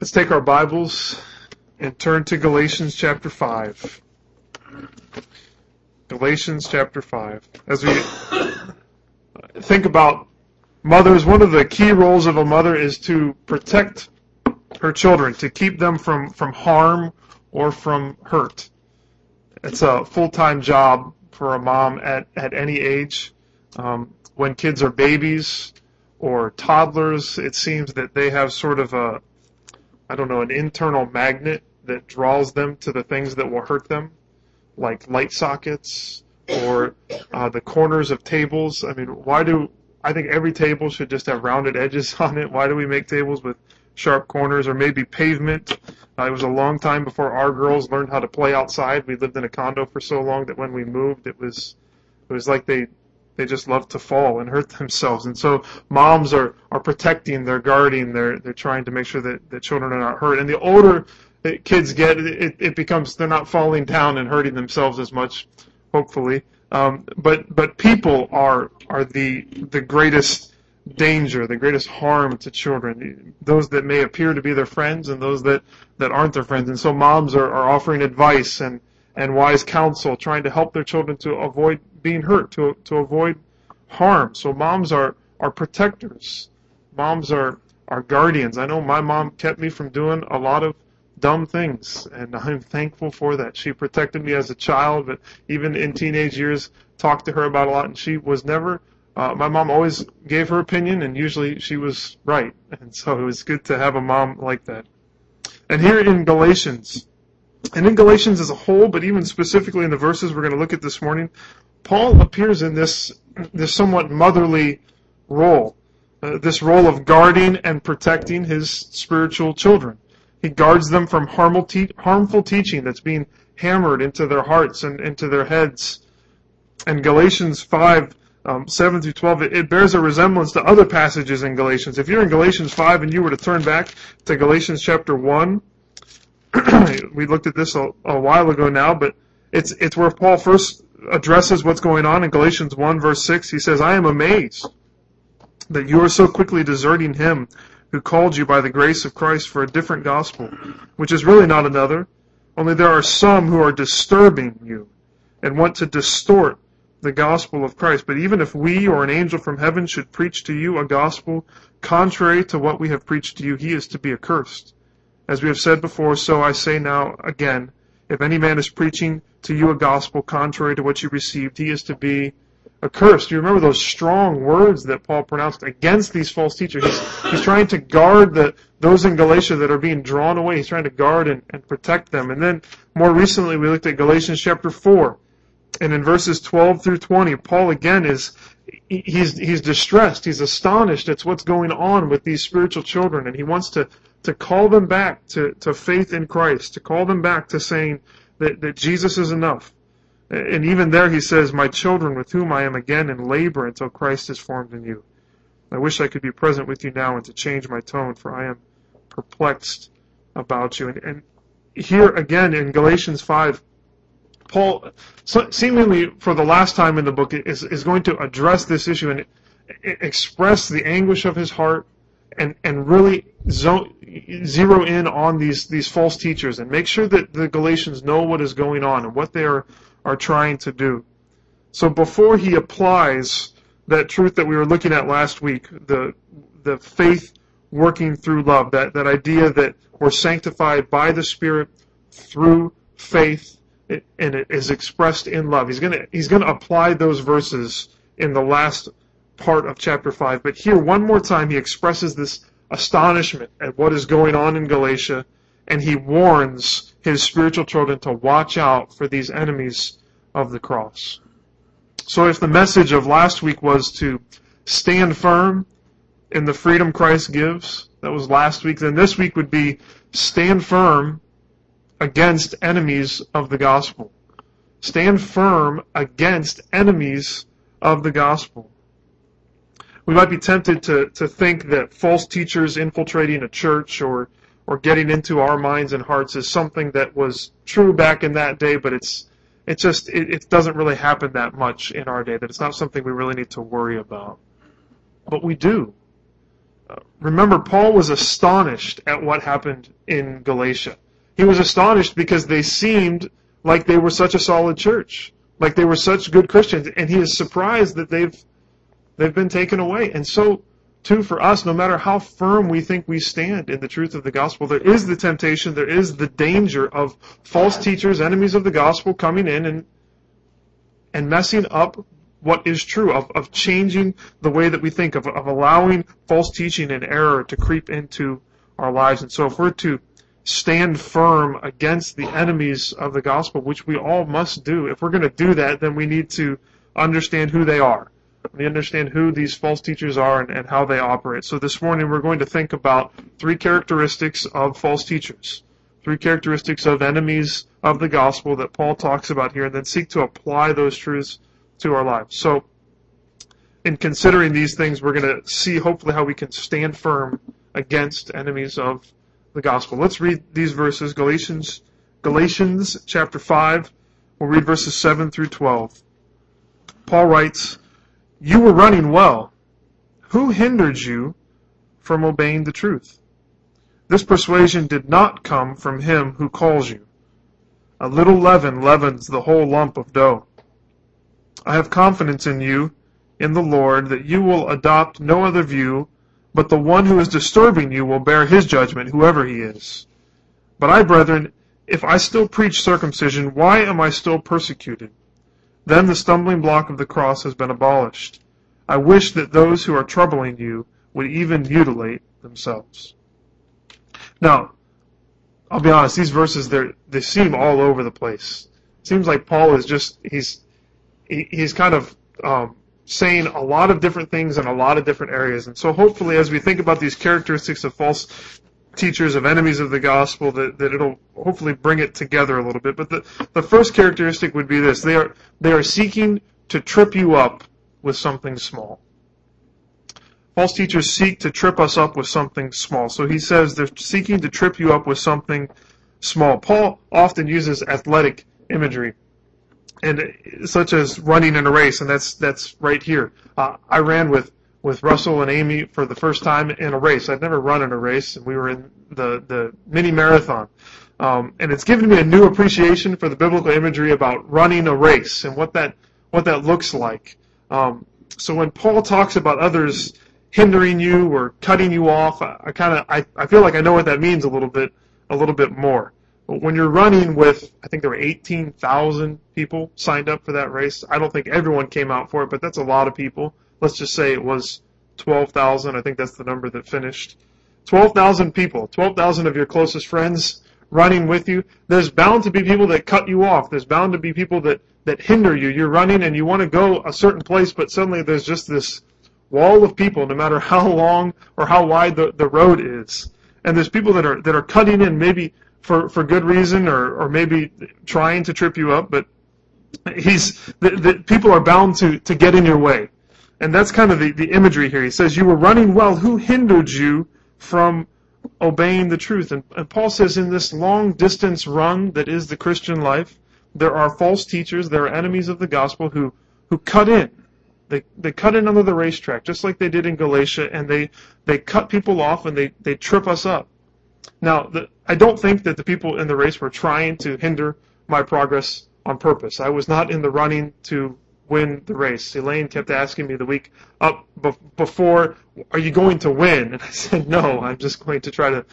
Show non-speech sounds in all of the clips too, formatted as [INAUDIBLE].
Let's take our Bibles and turn to Galatians chapter 5. Galatians chapter 5. As we think about mothers, one of the key roles of a mother is to protect her children, to keep them from, from harm or from hurt. It's a full-time job for a mom at, at any age. Um, when kids are babies or toddlers, it seems that they have sort of a, I don't know, an internal magnet that draws them to the things that will hurt them, like light sockets or uh, the corners of tables. I mean, why do I think every table should just have rounded edges [LAUGHS] on it? Why do we make tables with sharp corners or maybe pavement? Uh, it was a long time before our girls learned how to play outside. We lived in a condo for so long that when we moved, it was it was like they they just love to fall and hurt [LAUGHS] themselves. And so moms are, are protecting, they're guarding, they're, they're trying to make sure that the children are not hurt. And the older kids get, it, it becomes, they're not falling down and hurting themselves as much, hopefully. Um, but, but people are, are the, the greatest danger, the greatest harm to children. Those that may appear to be their friends and those that, that aren't their friends. And so moms are, are offering advice and, and wise counsel, trying to help their children to avoid being hurt, to, to avoid harm. So moms are, are protectors. Moms are, are guardians. I know my mom kept me from doing a lot of dumb things, and I'm thankful for that. She protected me as a child, but even in teenage years, talked to her about a lot, and she was never. Uh, my mom always gave her opinion, and usually she was right, and so it was good to have a mom like that. And here in Galatians, and in Galatians as a whole, but even specifically in the verses we're going to look at this morning, Paul appears in this, this somewhat motherly role, uh, this role of guarding and protecting his spiritual children. He guards them from harmful, te- harmful teaching that's being hammered into their hearts and into their heads. And Galatians 5, um, 7 through 12, it, it bears a resemblance to other passages in Galatians. If you're in Galatians 5 and you were to turn back to Galatians chapter 1, [CLEARS THROAT] we looked at this a, a while ago now, but it's, it's where Paul first addresses what's going on in Galatians 1 verse 6. He says, I am amazed that you are so quickly deserting him who called you by the grace of Christ for a different gospel, which is really not another. Only there are some who are disturbing you and want to distort the gospel of Christ. But even if we or an angel from heaven should preach to you a gospel contrary to what we have preached to you, he is to be accursed. As we have said before, so I say now again, if any man is preaching to you a gospel contrary to what you received, he is to be accursed. You remember those strong words that Paul pronounced against these false teachers? He's, he's trying to guard the, those in Galatia that are being drawn away. He's trying to guard and, and protect them. And then more recently, we looked at Galatians chapter 4. And in verses 12 through 20, Paul again is, he's, he's distressed. He's astonished at what's going on with these spiritual children. And he wants to to call them back to, to faith in Christ, to call them back to saying that, that Jesus is enough. And even there he says, My children with whom I am again in labor until Christ is formed in you. I wish I could be present with you now and to change my tone, for I am perplexed about you. And, and here again in Galatians 5, Paul, seemingly for the last time in the book, is, is going to address this issue and express the anguish of his heart and, and really zone, zero in on these, these false teachers and make sure that the Galatians know what is going on and what they are, are trying to do. So before he applies that truth that we were looking at last week, the, the faith working through love, that, that idea that we're sanctified by the Spirit through faith and it is expressed in love. He's going to, he's going to apply those verses in the last part of chapter 5. But here, one more time, he expresses this astonishment at what is going on in Galatia, and he warns his spiritual children to watch out for these enemies of the cross. So if the message of last week was to stand firm in the freedom Christ gives, that was last week, then this week would be stand firm against enemies of the gospel. Stand firm against enemies of the gospel we might be tempted to, to think that false teachers infiltrating a church or or getting into our minds and hearts is something that was true back in that day, but it's it just it, it doesn't really happen that much in our day. That it's not something we really need to worry about, but we do. Uh, remember, Paul was astonished at what happened in Galatia. He was astonished because they seemed like they were such a solid church, like they were such good Christians, and he is surprised that they've they've been taken away. And so, too, for us, no matter how firm we think we stand in the truth of the gospel, there is the temptation, there is the danger of false teachers, enemies of the gospel, coming in and and messing up what is true, of, of changing the way that we think, of, of allowing false teaching and error to creep into our lives. And so if we're to stand firm against the enemies of the gospel, which we all must do, if we're going to do that, then we need to understand who they are. We understand who these false teachers are and, and how they operate. So this morning we're going to think about three characteristics of false teachers. Three characteristics of enemies of the gospel that Paul talks about here, and then seek to apply those truths to our lives. So, in considering these things, we're going to see hopefully how we can stand firm against enemies of the gospel. Let's read these verses. Galatians, Galatians chapter 5. We'll read verses 7 through 12. Paul writes, You were running well. Who hindered you from obeying the truth? This persuasion did not come from him who calls you. A little leaven leavens the whole lump of dough. I have confidence in you, in the Lord, that you will adopt no other view, but the one who is disturbing you will bear his judgment, whoever he is. But I, brethren, if I still preach circumcision, why am I still persecuted? Then the stumbling block of the cross has been abolished. I wish that those who are troubling you would even mutilate themselves. Now, I'll be honest, these verses they seem all over the place. It seems like Paul is just he's he's kind of um, saying a lot of different things in a lot of different areas. And so hopefully as we think about these characteristics of false teachers, of enemies of the gospel, that, that it'll hopefully bring it together a little bit. But the, the first characteristic would be this. They are, they are seeking to trip you up with something small. False teachers seek to trip us up with something small. So he says they're seeking to trip you up with something small. Paul often uses athletic imagery and such as running in a race, and that's that's right here. Uh, I ran with with Russell and Amy for the first time in a race. I'd never run in a race, and we were in the the mini marathon. Um, and it's given me a new appreciation for the biblical imagery about running a race and what that what that looks like. Um, so when Paul talks about others hindering you or cutting you off, I, I kind of I, I feel like I know what that means a little bit a little bit more. When you're running with, I think there were 18,000 people signed up for that race. I don't think everyone came out for it, but that's a lot of people. Let's just say it was 12,000. I think that's the number that finished. 12,000 people, 12,000 of your closest friends running with you. There's bound to be people that cut you off. There's bound to be people that, that hinder you. You're running and you want to go a certain place, but suddenly there's just this wall of people, no matter [LAUGHS] how long or how wide the, the road is. And there's people that are, that are cutting in maybe for, for good reason or, or maybe trying to trip you up, but he's the, the, people are bound to, to get in your way. And that's kind of the, the imagery here. He says, You were running well. Who hindered you from obeying the truth? And, and Paul says, in this long distance run that is the Christian life, there are false teachers, there are enemies of the gospel who, who cut in. They, they cut in under the racetrack, just like they did in Galatia, and they, they cut people off and they, they trip us up. Now, the, I don't think that the people in the race were trying to hinder my progress on purpose. I was not in the running to win the race. Elaine kept asking me the week up before, are you going to win? And I [LAUGHS] said, no, I'm just going to try to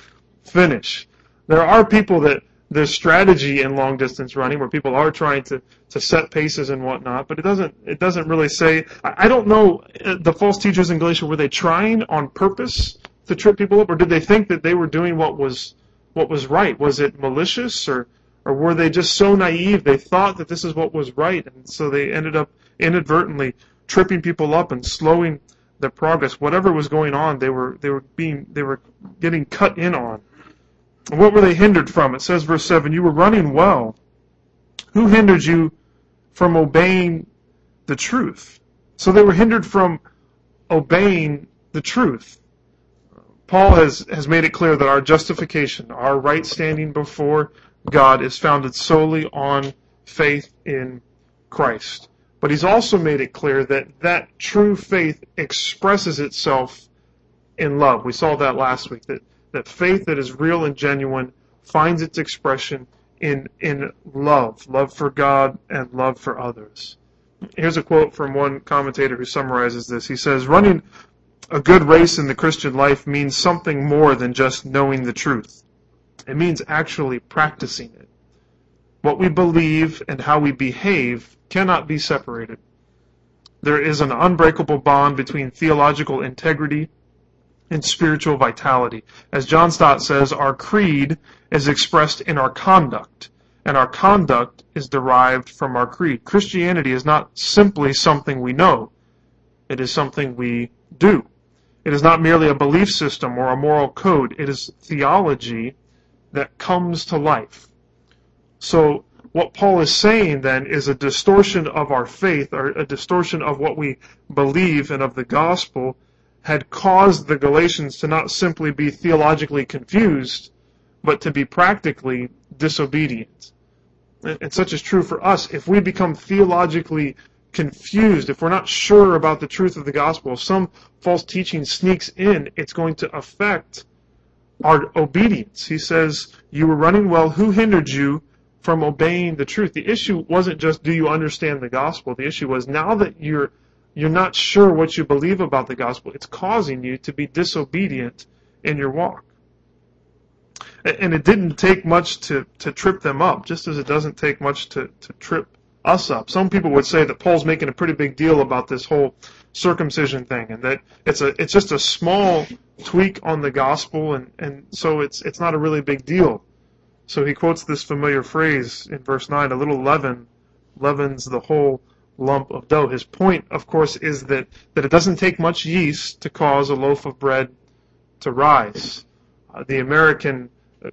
finish. There are people that there's strategy in long distance running where people are trying to, to set paces and whatnot, but it doesn't it doesn't really say. I I don't know uh, the false teachers in Galatia were they trying on purpose to trip people up, or did they think that they were doing what was what was right? Was it malicious, or or were they just so naive they thought that this is what was right, and so they ended up inadvertently tripping people up and slowing their progress? Whatever was going on, they were they were being they were getting cut in on. What were they hindered from? It says verse seven, you were running well. Who hindered you from obeying the truth? So they were hindered from obeying the truth. Paul has, has made it clear that our justification, our right standing before God, is founded solely on faith in Christ. But he's also made it clear that that true faith expresses itself in love. We saw that last week, that, that faith that is real and genuine finds its expression in, in love, love for God and love for others. Here's a quote from one commentator who summarizes this. He says, running a good race in the Christian life means something more than just knowing the truth. It means actually practicing it. What we believe and how we behave cannot be separated. There is an unbreakable bond between theological integrity and spiritual vitality. As John Stott says, our creed is expressed in our conduct, and our conduct is derived from our creed. Christianity is not simply something we know, it is something we do. It is not merely a belief system or a moral code, it is theology that comes to life. So, what Paul is saying then is a distortion of our faith, or a distortion of what we believe and of the gospel, had caused the Galatians to not simply be theologically confused, but to be practically disobedient. And such is true for us. If we become theologically confused, if we're not sure about the truth of the gospel, if some false teaching sneaks in, it's going to affect our obedience. He says, You were running well. Who hindered you from obeying the truth? The issue wasn't just do you understand the gospel? The issue was now that you're you're not sure what you believe about the gospel, it's causing you to be disobedient in your walk. And it didn't take much to, to trip them up, just as it doesn't take much to, to trip us up. Some people would say that Paul's making a pretty big deal about this whole circumcision thing, and that it's a it's just a small tweak on the gospel, and, and so it's it's not a really big deal. So he quotes this familiar phrase in verse nine: "A little leaven leavens the whole lump of dough." His point, of course, is that that it doesn't take much yeast to cause a loaf of bread to rise. Uh, the American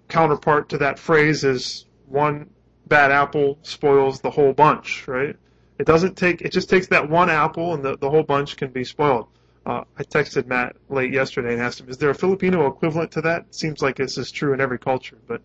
counterpart to that phrase is one bad apple spoils the whole bunch, right? It doesn't take, it just takes that one apple and the, the whole bunch can be spoiled. Uh, I texted Matt late yesterday and asked him, is there a Filipino equivalent to that? Seems like this is true in every culture, but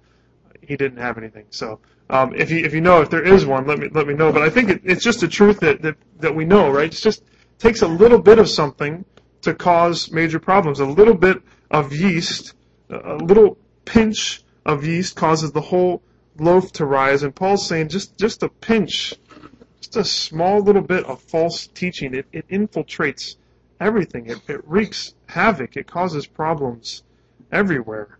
he didn't have anything. So, um, if you, if you know if there is one, let me, let me know. But I think it, it's just a truth that, that, that we know, right? It just takes a little bit of something to cause major problems. A little bit of yeast, a little pinch of yeast causes the whole loaf to rise. And Paul's saying just, just a pinch, just a small little bit of false teaching, it, it infiltrates everything. It, it wreaks havoc. It causes problems everywhere.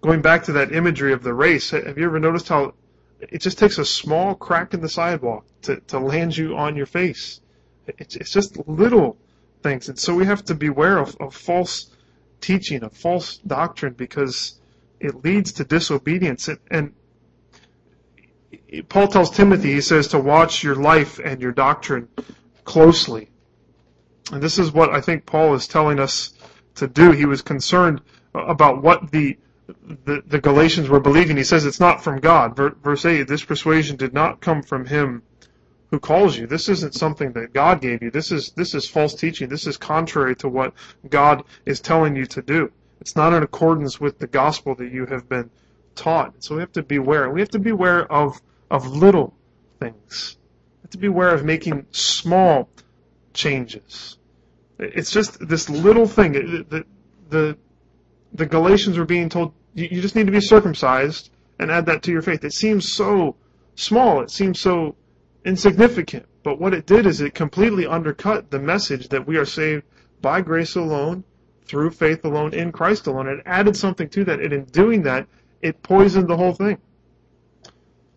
Going back to that imagery of the race, have you ever noticed how it just takes a small crack in the sidewalk to, to land you on your face? It's, it's just little things. And so we have to beware of, of false teaching, of false doctrine, because it leads to disobedience. And, Paul tells Timothy, he says to watch your life and your doctrine closely. And this is what I think Paul is telling us to do. He was concerned about what the the, the Galatians were believing. He says it's not from God. Verse 8, this persuasion did not come from him who calls you. This isn't something that God gave you. This is this is false teaching. This is contrary to what God is telling you to do. It's not in accordance with the gospel that you have been taught. So we have to beware. We have to beware of, of little things. We have to beware of making small changes. It's just this little thing. The, the, the Galatians were being told, you, you just need to be circumcised and add that to your faith. It seems so small. It seems so insignificant. But what it did is it completely undercut the message that we are saved by grace alone through faith alone in Christ alone. It added something to that, and in doing that, it poisoned the whole thing.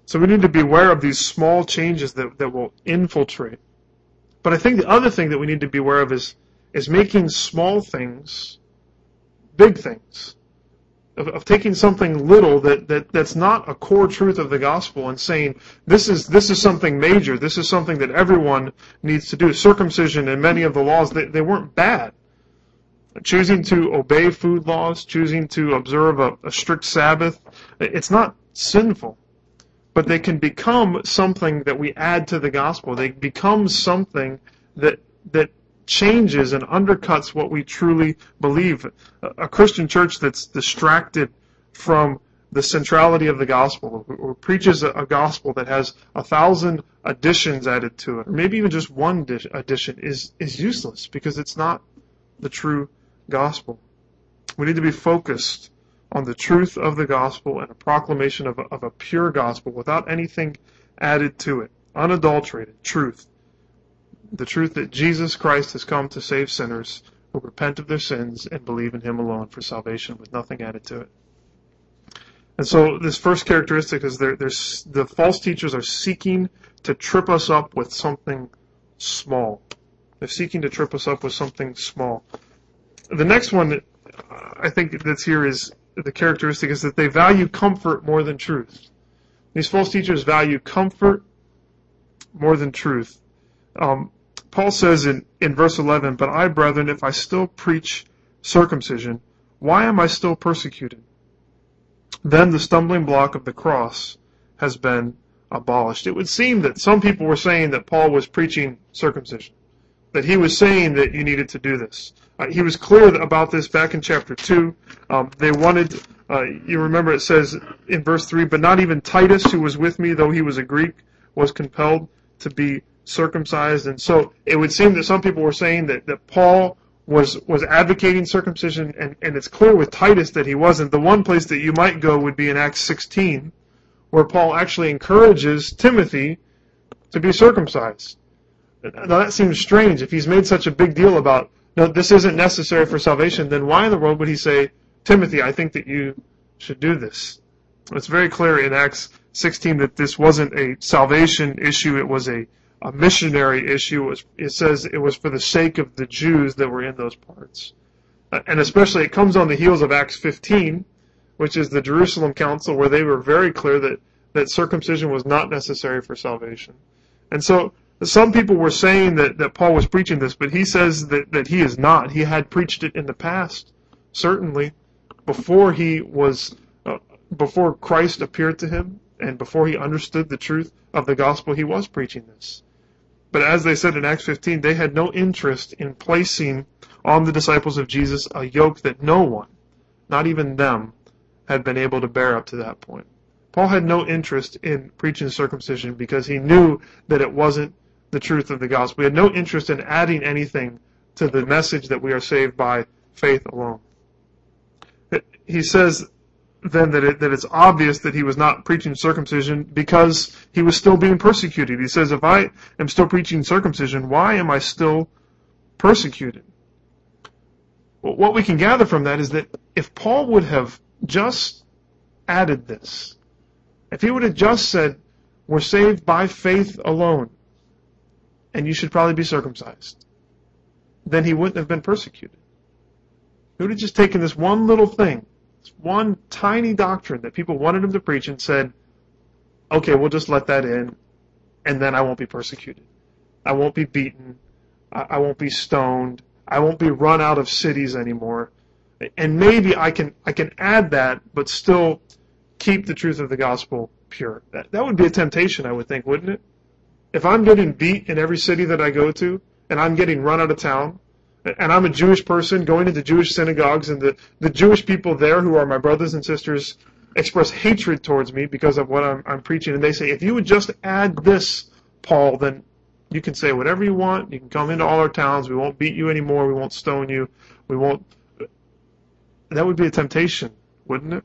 So we need to be aware of these small changes that, that will infiltrate. But I think the other thing that we need to be aware of is, is making small things big things. Of, of taking something little that, that, that's not a core truth of the gospel and saying, this is, this is something major, this is something that everyone needs to do. Circumcision and many of the laws, they, they weren't bad choosing to obey food laws, choosing to observe a, a strict Sabbath, it's not sinful. But they can become something that we add to the gospel. They become something that that changes and undercuts what we truly believe. A Christian church that's distracted from the centrality of the gospel, or preaches a, gospel that has a thousand additions added to it, or maybe even just one addition, is is useless because it's not the true gospel. We need to be focused on the truth of the gospel and a proclamation of a, of a pure gospel without anything added to it. Unadulterated truth. The truth that Jesus Christ has come to save sinners who repent of their sins and believe in Him alone for salvation with nothing added to it. And so this first characteristic is there, there's, the false teachers are seeking to trip us up with something small. They're seeking to trip us up with something small. The next one I think that's here is the characteristic is that they value comfort more than truth. These false teachers value comfort more than truth. Um, Paul says in, in verse 11, But I, brethren, if I still preach circumcision, why am I still persecuted? Then the stumbling block of the cross has been abolished. It would seem that some people were saying that Paul was preaching circumcision, that he was saying that you needed to do this. Uh, he was clear about this back in chapter 2. Um, they wanted, uh, you remember it says in verse 3, but not even Titus, who was with me, though he was a Greek, was compelled to be circumcised. And so it would seem that some people were saying that, that Paul was, was advocating circumcision, and, and it's clear with Titus that he wasn't. The one place that you might go would be in Acts 16, where Paul actually encourages Timothy to be circumcised. Now that seems strange. If he's made such a big deal about, no, this isn't necessary for salvation, then why in the world would he say, Timothy, I think that you should do this? It's very clear in Acts 16 that this wasn't a salvation issue, it was a, a missionary issue. It, was, it says it was for the sake of the Jews that were in those parts. Uh, and especially it comes on the heels of Acts 15, which is the Jerusalem Council, where they were very clear that, that circumcision was not necessary for salvation. And so some people were saying that, that Paul was preaching this, but he says that, that he is not. He had preached it in the past, certainly, before he was, uh, before Christ appeared to him, and before he understood the truth of the gospel, he was preaching this. But as they said in Acts 15, they had no interest in placing on the disciples of Jesus a yoke that no one, not even them, had been able to bear up to that point. Paul had no interest in preaching circumcision because he knew that it wasn't the truth of the gospel. We had no interest in adding anything to the message that we are saved by faith alone. He says then that, it, that it's obvious that he was not preaching circumcision because he was still being persecuted. He says, if I am still preaching circumcision, why am I still persecuted? Well, what we can gather from that is that if Paul would have just added this. If he would have just said, we're saved by faith alone, and you should probably be circumcised, then he wouldn't have been persecuted. He would have just taken this one little thing, this one tiny doctrine that people wanted him to preach and said, okay, we'll just let that in, and then I won't be persecuted. I won't be beaten. I won't be stoned. I won't be run out of cities anymore and maybe I can I can add that, but still keep the truth of the gospel pure. That that would be a temptation, I would think, wouldn't it? If I'm getting beat in every city that I go to, and I'm getting run out of town, and I'm a Jewish person going into Jewish synagogues, and the, the Jewish people there who are my brothers and sisters express hatred towards me because of what I'm, I'm preaching, and they say, if you would just add this, Paul, then you can say whatever you want. You can come into all our towns. We won't beat you anymore. We won't stone you. We won't that would be a temptation, wouldn't it?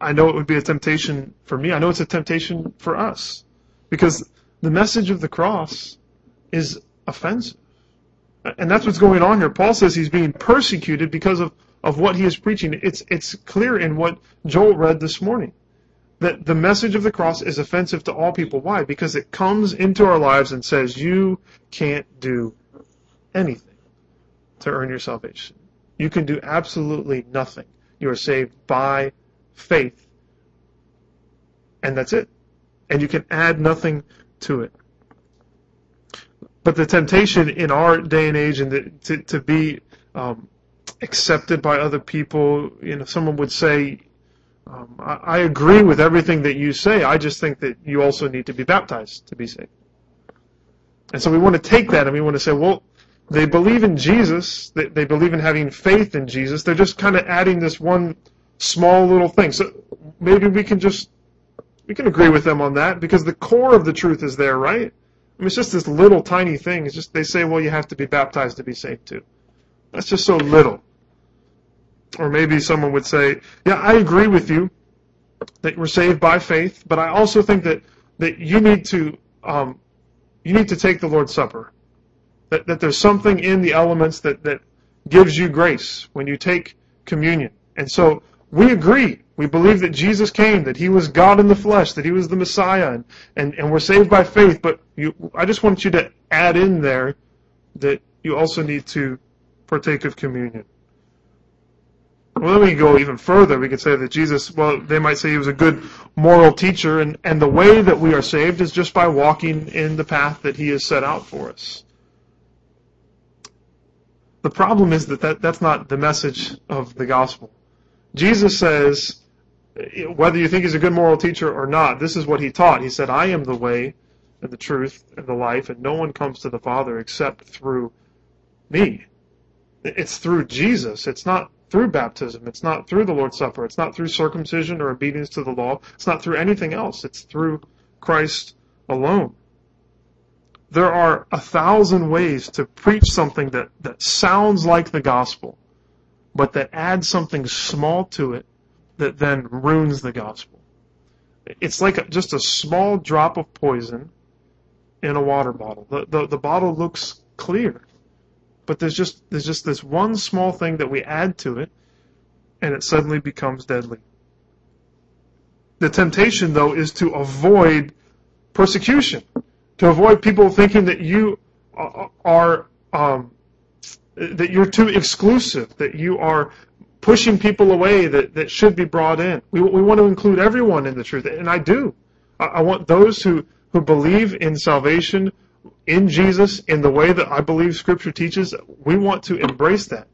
I know it would be a temptation for me. I know it's a temptation for us. Because the message of the cross is offensive. And that's what's going on here. Paul says he's being persecuted because of, of what he is preaching. It's, it's clear in what Joel read this morning that the message of the cross is offensive to all people. Why? Because it comes into our lives and says, you can't do anything to earn your salvation. You can do absolutely nothing. You are saved by faith. And that's it. And you can add nothing to it. But the temptation in our day and age and the, to, to be um, accepted by other people, you know, someone would say, um, I, I agree with everything that you say. I just think that you also need to be baptized to be saved. And so we want to take that and we want to say, well, they believe in Jesus. They, they believe in having faith in Jesus. They're just kind of adding this one small little thing. So maybe we can just we can agree with them on that because the core of the truth is there, right? I mean, it's just this little tiny thing. It's just they say, well, you have to be baptized to be saved too. That's just so little. Or maybe someone would say, yeah, I agree with you that we're saved by faith, but I also think that, that you need to um, you need to take the Lord's Supper. That, that there's something in the elements that, that gives you grace when you take communion. And so we agree. We believe that Jesus came, that he was God in the flesh, that he was the Messiah, and, and, and we're saved by faith. But you, I just want you to add in there that you also need to partake of communion. Well, then we can go even further. We could say that Jesus, well, they might say he was a good moral teacher, and, and the way that we are saved is just by walking in the path that he has set out for us. The problem is that, that that's not the message of the gospel. Jesus says, whether you think he's a good moral teacher or not, this is what he taught. He said, I am the way and the truth and the life, and no one comes to the Father except through me. It's through Jesus. It's not through baptism. It's not through the Lord's Supper. It's not through circumcision or obedience to the law. It's not through anything else. It's through Christ alone. There are a thousand ways to preach something that, that sounds like the gospel, but that adds something small to it that then ruins the gospel. It's like a, just a small drop of poison in a water bottle. The, the, the bottle looks clear but there's just there's just this one small thing that we add to it, and it suddenly becomes deadly. The temptation, though, is to avoid persecution, to avoid people thinking that you are um, that you're too exclusive, that you are pushing people away that, that should be brought in. We, we want to include everyone in the truth, and I do. I, I want those who, who believe in salvation in Jesus in the way that I believe Scripture teaches, we want to embrace that.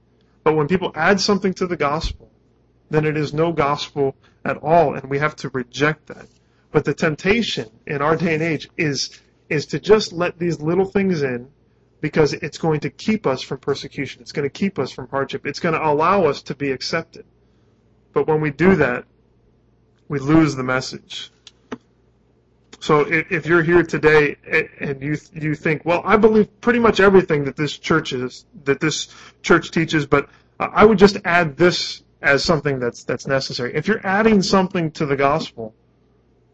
But when people add something to the gospel, then it is no gospel at all, and we have to reject that. But the temptation in our day and age is is to just let these little things in because it's going to keep us from persecution. It's going to keep us from hardship. It's going to allow us to be accepted. But when we do that, we lose the message. So if, if you're here today and you you think, well, I believe pretty much everything that this church is that this church teaches, but I would just add this as something that's that's necessary. If you're adding something to the gospel,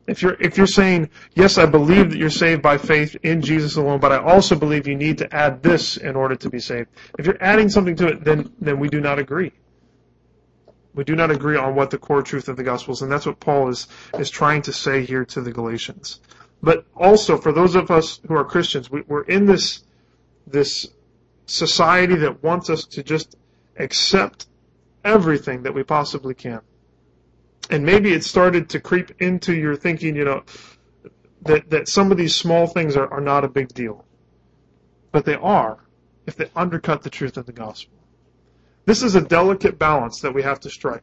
if you're if you're saying, yes, I believe that you're saved by faith in Jesus alone, but I also believe you need to add this in order to be saved. If you're adding something to it, then then we do not agree. We do not agree on what the core truth of the gospel is, and that's what Paul is, is trying to say here to the Galatians. But also, for those of us who are Christians, we, we're in this, this society that wants us to just accept everything that we possibly can. And maybe it started to creep into your thinking, you know, that, that some of these small things are, are not a big deal. But they are if they undercut the truth of the gospel. This is a delicate balance that we have to strike.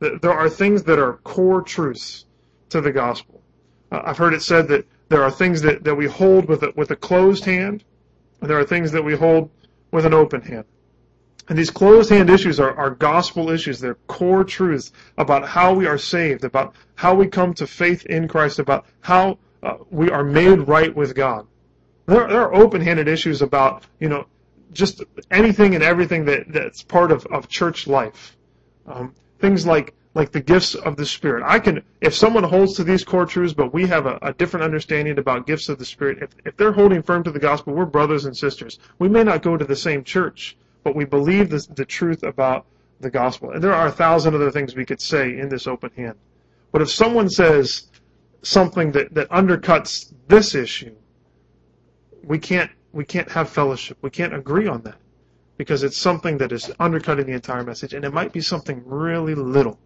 There are things that are core truths to the gospel. Uh, I've heard it said that there are things that, that we hold with a, with a closed hand, and there are things that we hold with an open hand. And these closed hand issues are, are gospel issues. They're core truths about how we are saved, about how we come to faith in Christ, about how uh, we are made right with God. There, there are open handed issues about, you know, just anything and everything that, that's part of, of church life. Um, things like like the gifts of the Spirit. I can, if someone holds to these core truths, but we have a, a, different understanding about gifts of the Spirit, if, if they're holding firm to the gospel, we're brothers and sisters. We may not go to the same church, but we believe this, the truth about the gospel. And there are a thousand other things we could say in this open hand. But if someone says something that, that undercuts this issue, we can't we can't have fellowship. We can't agree on that because it's something that is undercutting the entire message, and it might be something really little.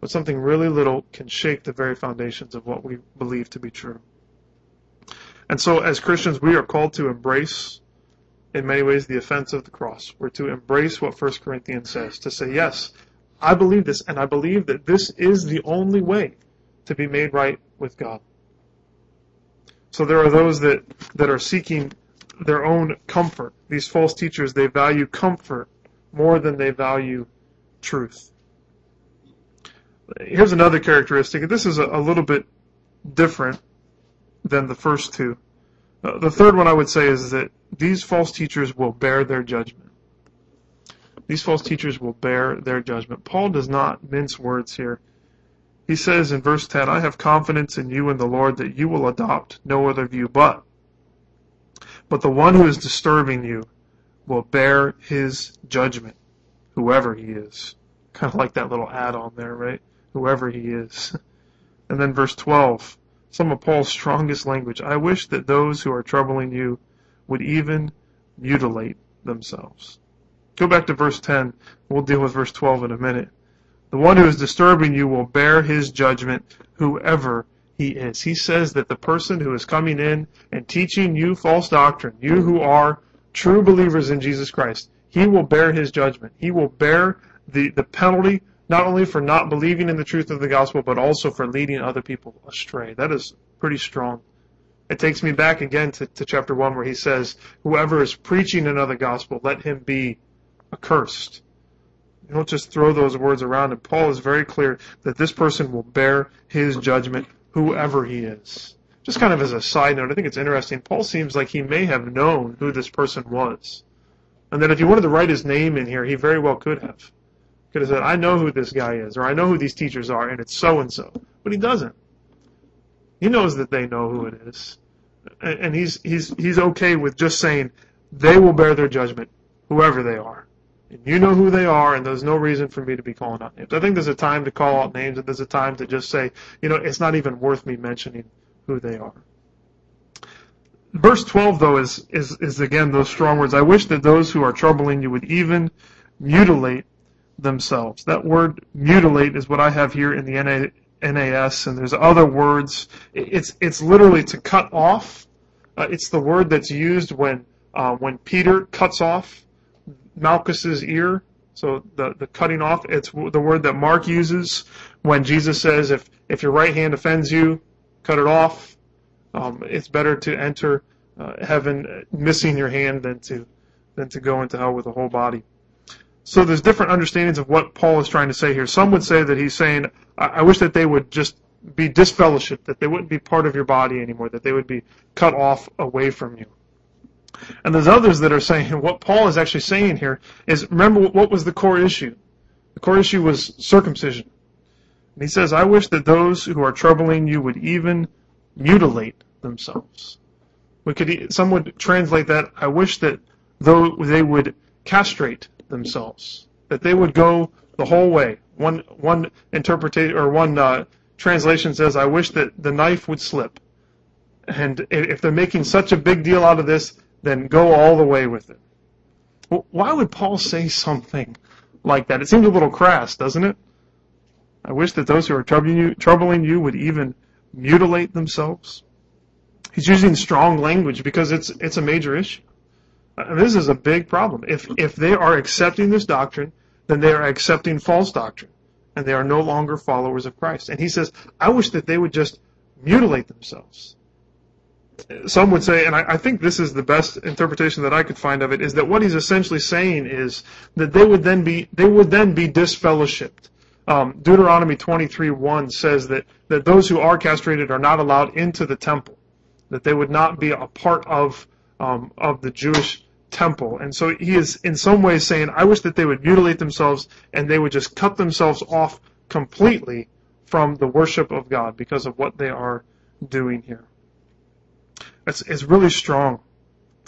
But something really little can shake the very foundations of what we believe to be true. And so, as Christians, we are called to embrace, in many ways, the offense of the cross. We're to embrace what 1 Corinthians says, to say, yes, I believe this, and I believe that this is the only way to be made right with God. So there are those that, that are seeking their own comfort. These false teachers, they value comfort more than they value truth. Here's another characteristic. This is a, a little bit different than the first two. The third one I would say is that these false teachers will bear their judgment. These false teachers will bear their judgment. Paul does not mince words here. He says in verse 10, I have confidence in you and the Lord that you will adopt no other view but. But the one who is disturbing you will bear his judgment, whoever he is. Kind of like that little add on there, right? Whoever he is. [LAUGHS] And then verse 12, some of Paul's strongest language. I wish that those who are troubling you would even mutilate themselves. Go back to verse 10. We'll deal with verse 12 in a minute. The one who is disturbing you will bear his judgment, whoever he is. He says that the person who is coming in and teaching you false doctrine, you who are true believers in Jesus Christ, he will bear his judgment. He will bear the, the penalty not only for not believing in the truth of the gospel, but also for leading other people astray. That is pretty strong. It takes me back again to, to chapter 1 where he says, Whoever is preaching another gospel, let him be accursed. You don't just throw those words around. And Paul is very clear that this person will bear his judgment, whoever he is. Just kind of as a side note, I think it's interesting. Paul seems like he may have known who this person was. And that if he wanted to write his name in here, he very well could have. Could have said, I know who this guy is, or I know who these teachers are, and it's so and so. But he doesn't. He knows that they know who it is. And he's, he's, he's okay with just saying, they will bear their judgment, whoever they are. And you know who they are, and there's no reason for me to be calling out names. I think there's a time to call out names, and there's a time to just say, you know, it's not even worth me mentioning who they are. Verse 12, though, is, is, is again those strong words. I wish that those who are troubling you would even mutilate themselves. That word mutilate is what I have here in the NA, NAS, and there's other words. It's, it's literally to cut off. Uh, it's the word that's used when, uh, when Peter cuts off Malchus's ear. So the, the cutting off, it's the word that Mark uses when Jesus says, if, if your right hand offends you, cut it off. Um, it's better to enter uh, heaven missing your hand than to, than to go into hell with a whole body. So there's different understandings of what Paul is trying to say here. Some would say that he's saying, I wish that they would just be disfellowshipped, that they wouldn't be part of your body anymore, that they would be cut off away from you. And there's others that are saying [LAUGHS] what Paul is actually saying here is remember what was the core issue? The core issue was circumcision. And he says, I wish that those who are troubling you would even mutilate themselves. We could, some would translate that, I wish that though they would castrate themselves, that they would go the whole way. One one interpretation or one uh, translation says, "I wish that the knife would slip." And if they're making such a big deal out of this, then go all the way with it. Why would Paul say something like that? It seems a little crass, doesn't it? I wish that those who are troubling you, troubling you would even mutilate themselves. He's using strong language because it's it's a major issue. This is a big problem. If, if they are accepting this doctrine, then they are accepting false doctrine. And they are no longer followers of Christ. And he says, I wish that they would just mutilate themselves. Some would say, and I, I think this is the best interpretation that I could find of it, is that what he's essentially saying is that they would then be, they would then be disfellowshipped. Um, Deuteronomy 23:1 says that, that those who are castrated are not allowed into the temple, that they would not be a part of um, of the Jewish temple. And so he is in some ways saying, I wish that they would mutilate themselves and they would just cut themselves off completely from the worship of God because of what they are doing here. It's, it's really strong.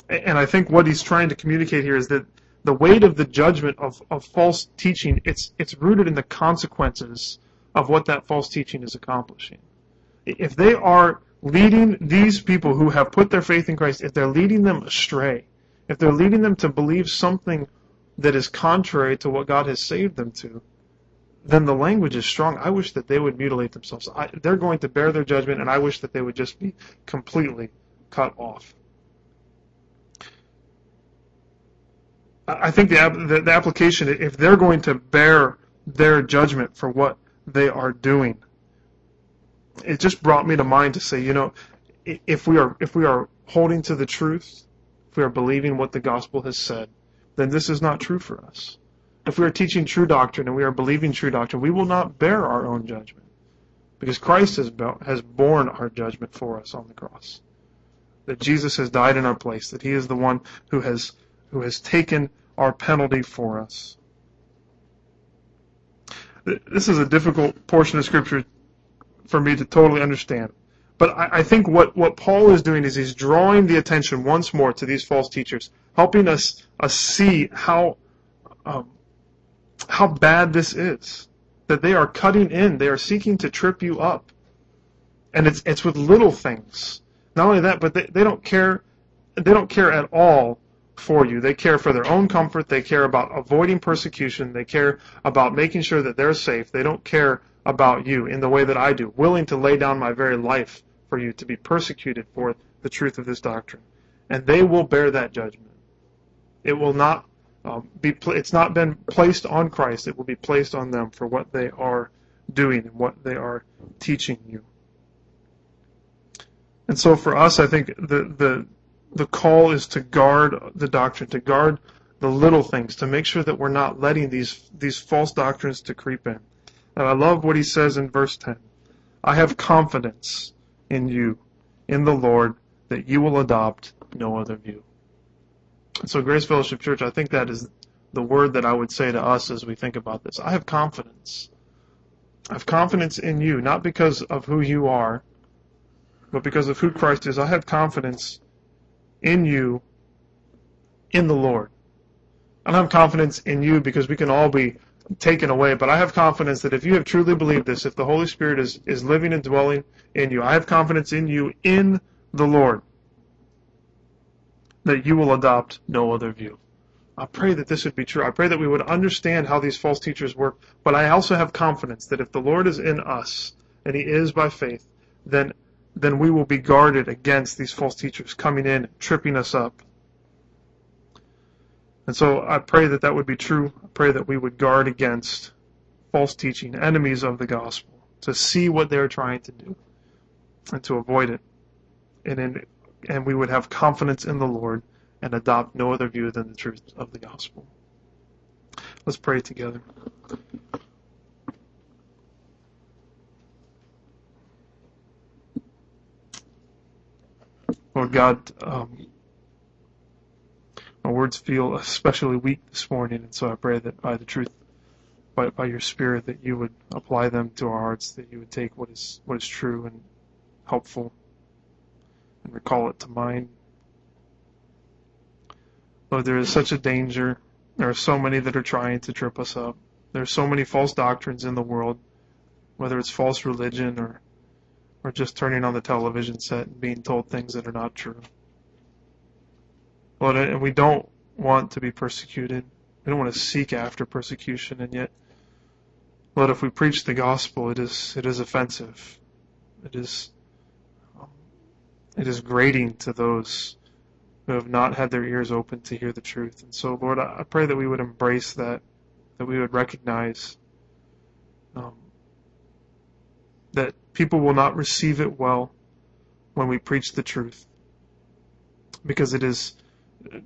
And I think what he's trying to communicate here is that the weight of the judgment of, of false teaching, it's, it's rooted in the consequences of what that false teaching is accomplishing. If they are leading these people who have put their faith in Christ, if they're leading them astray, if they're leading them to believe something that is contrary to what God has saved them to, then the language is strong. I wish that they would mutilate themselves. I, they're going to bear their judgment, and I wish that they would just be completely cut off. I think the, the, the application, if they're going to bear their judgment for what they are doing, it just brought me to mind to say, you know, if we are if we are holding to the truth, if we are believing what the gospel has said, then this is not true for us. If we are teaching true doctrine and we are believing true doctrine, we will not bear our own judgment because Christ has, has borne our judgment for us on the cross. that Jesus has died in our place, that He is the one who has who has taken our penalty for us. This is a difficult portion of Scripture for me to totally understand. But I, I think what, what Paul is doing is he's drawing the attention once more to these false teachers, helping us, us see how, um, how bad this is. That they are cutting in, they are seeking to trip you up. And it's, it's with little things. Not only that, but they, they don't care, they don't care at all for you. They care for their own comfort. They care about avoiding persecution. They care about making sure that they're safe. They don't care about you in the way that I do, willing to lay down my very life for you to be persecuted for the truth of this doctrine. And they will bear that judgment. It will not um, be, it's not been placed on Christ. It will be placed on them for what they are doing and what they are teaching you. And so for us, I think the, the, the call is to guard the doctrine, to guard the little things, to make sure that we're not letting these, these false doctrines to creep in. And I love what he says in verse 10. I have confidence in you, in the Lord, that you will adopt no other view. So, Grace Fellowship Church, I think that is the word that I would say to us as we think about this. I have confidence. I have confidence in you, not because of who you are, but because of who Christ is. I have confidence in you, in the Lord. I have confidence in you because we can all be taken away. But I have confidence that if you have truly believed this, if the Holy Spirit is, is living and dwelling in you, I have confidence in you in the Lord that you will adopt no other view. I pray that this would be true. I pray that we would understand how these false teachers work, but I also have confidence that if the Lord is in us, and He is by faith, then then we will be guarded against these false teachers coming in, tripping us up. And so I pray that that would be true. I pray that we would guard against false teaching, enemies of the gospel, to see what they're trying to do and to avoid it. And, in, and we would have confidence in the Lord and adopt no other view than the truth of the gospel. Let's pray together. Lord God, um, my words feel especially weak this morning, and so I pray that by the truth, by, by your Spirit, that you would apply them to our hearts, that you would take what is what is true and helpful, and recall it to mind. Lord, there is such a danger. There are so many that are trying to trip us up. There are so many false doctrines in the world, whether it's false religion or or just turning on the television set and being told things that are not true. Lord, and we don't want to be persecuted. We don't want to seek after persecution, and yet, Lord, if we preach the gospel, it is it is offensive. It is um, it is grating to those who have not had their ears open to hear the truth. And so, Lord, I pray that we would embrace that, that we would recognize um, that people will not receive it well when we preach the truth, because it is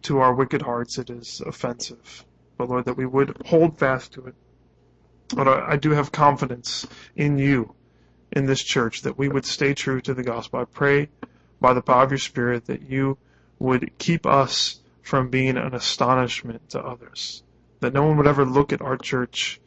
to our wicked hearts it is offensive. But Lord, that we would hold fast to it. But I do have confidence in you, in this church, that we would stay true to the gospel. I pray by the power of your Spirit that you would keep us from being an astonishment to others. That no one would ever look at our church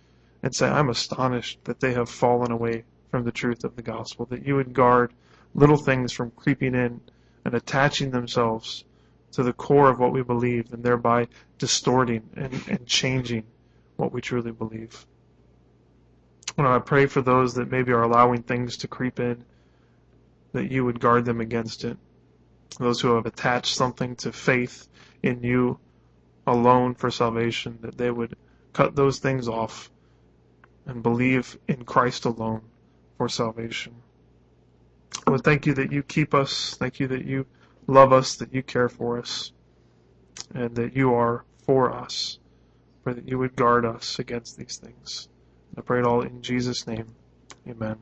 and say, I'm astonished that they have fallen away from the truth of the gospel. That you would guard little things from creeping in and attaching themselves to the core of what we believe and thereby distorting and, and changing what we truly believe. When I pray for those that maybe are allowing things to creep in, that you would guard them against it. Those who have attached something to faith in you alone for salvation, that they would cut those things off and believe in Christ alone for salvation. Lord, thank you that you keep us. Thank you that you love us, that you care for us, and that you are for us. Pray that you would guard us against these things. I pray it all in Jesus' name. Amen.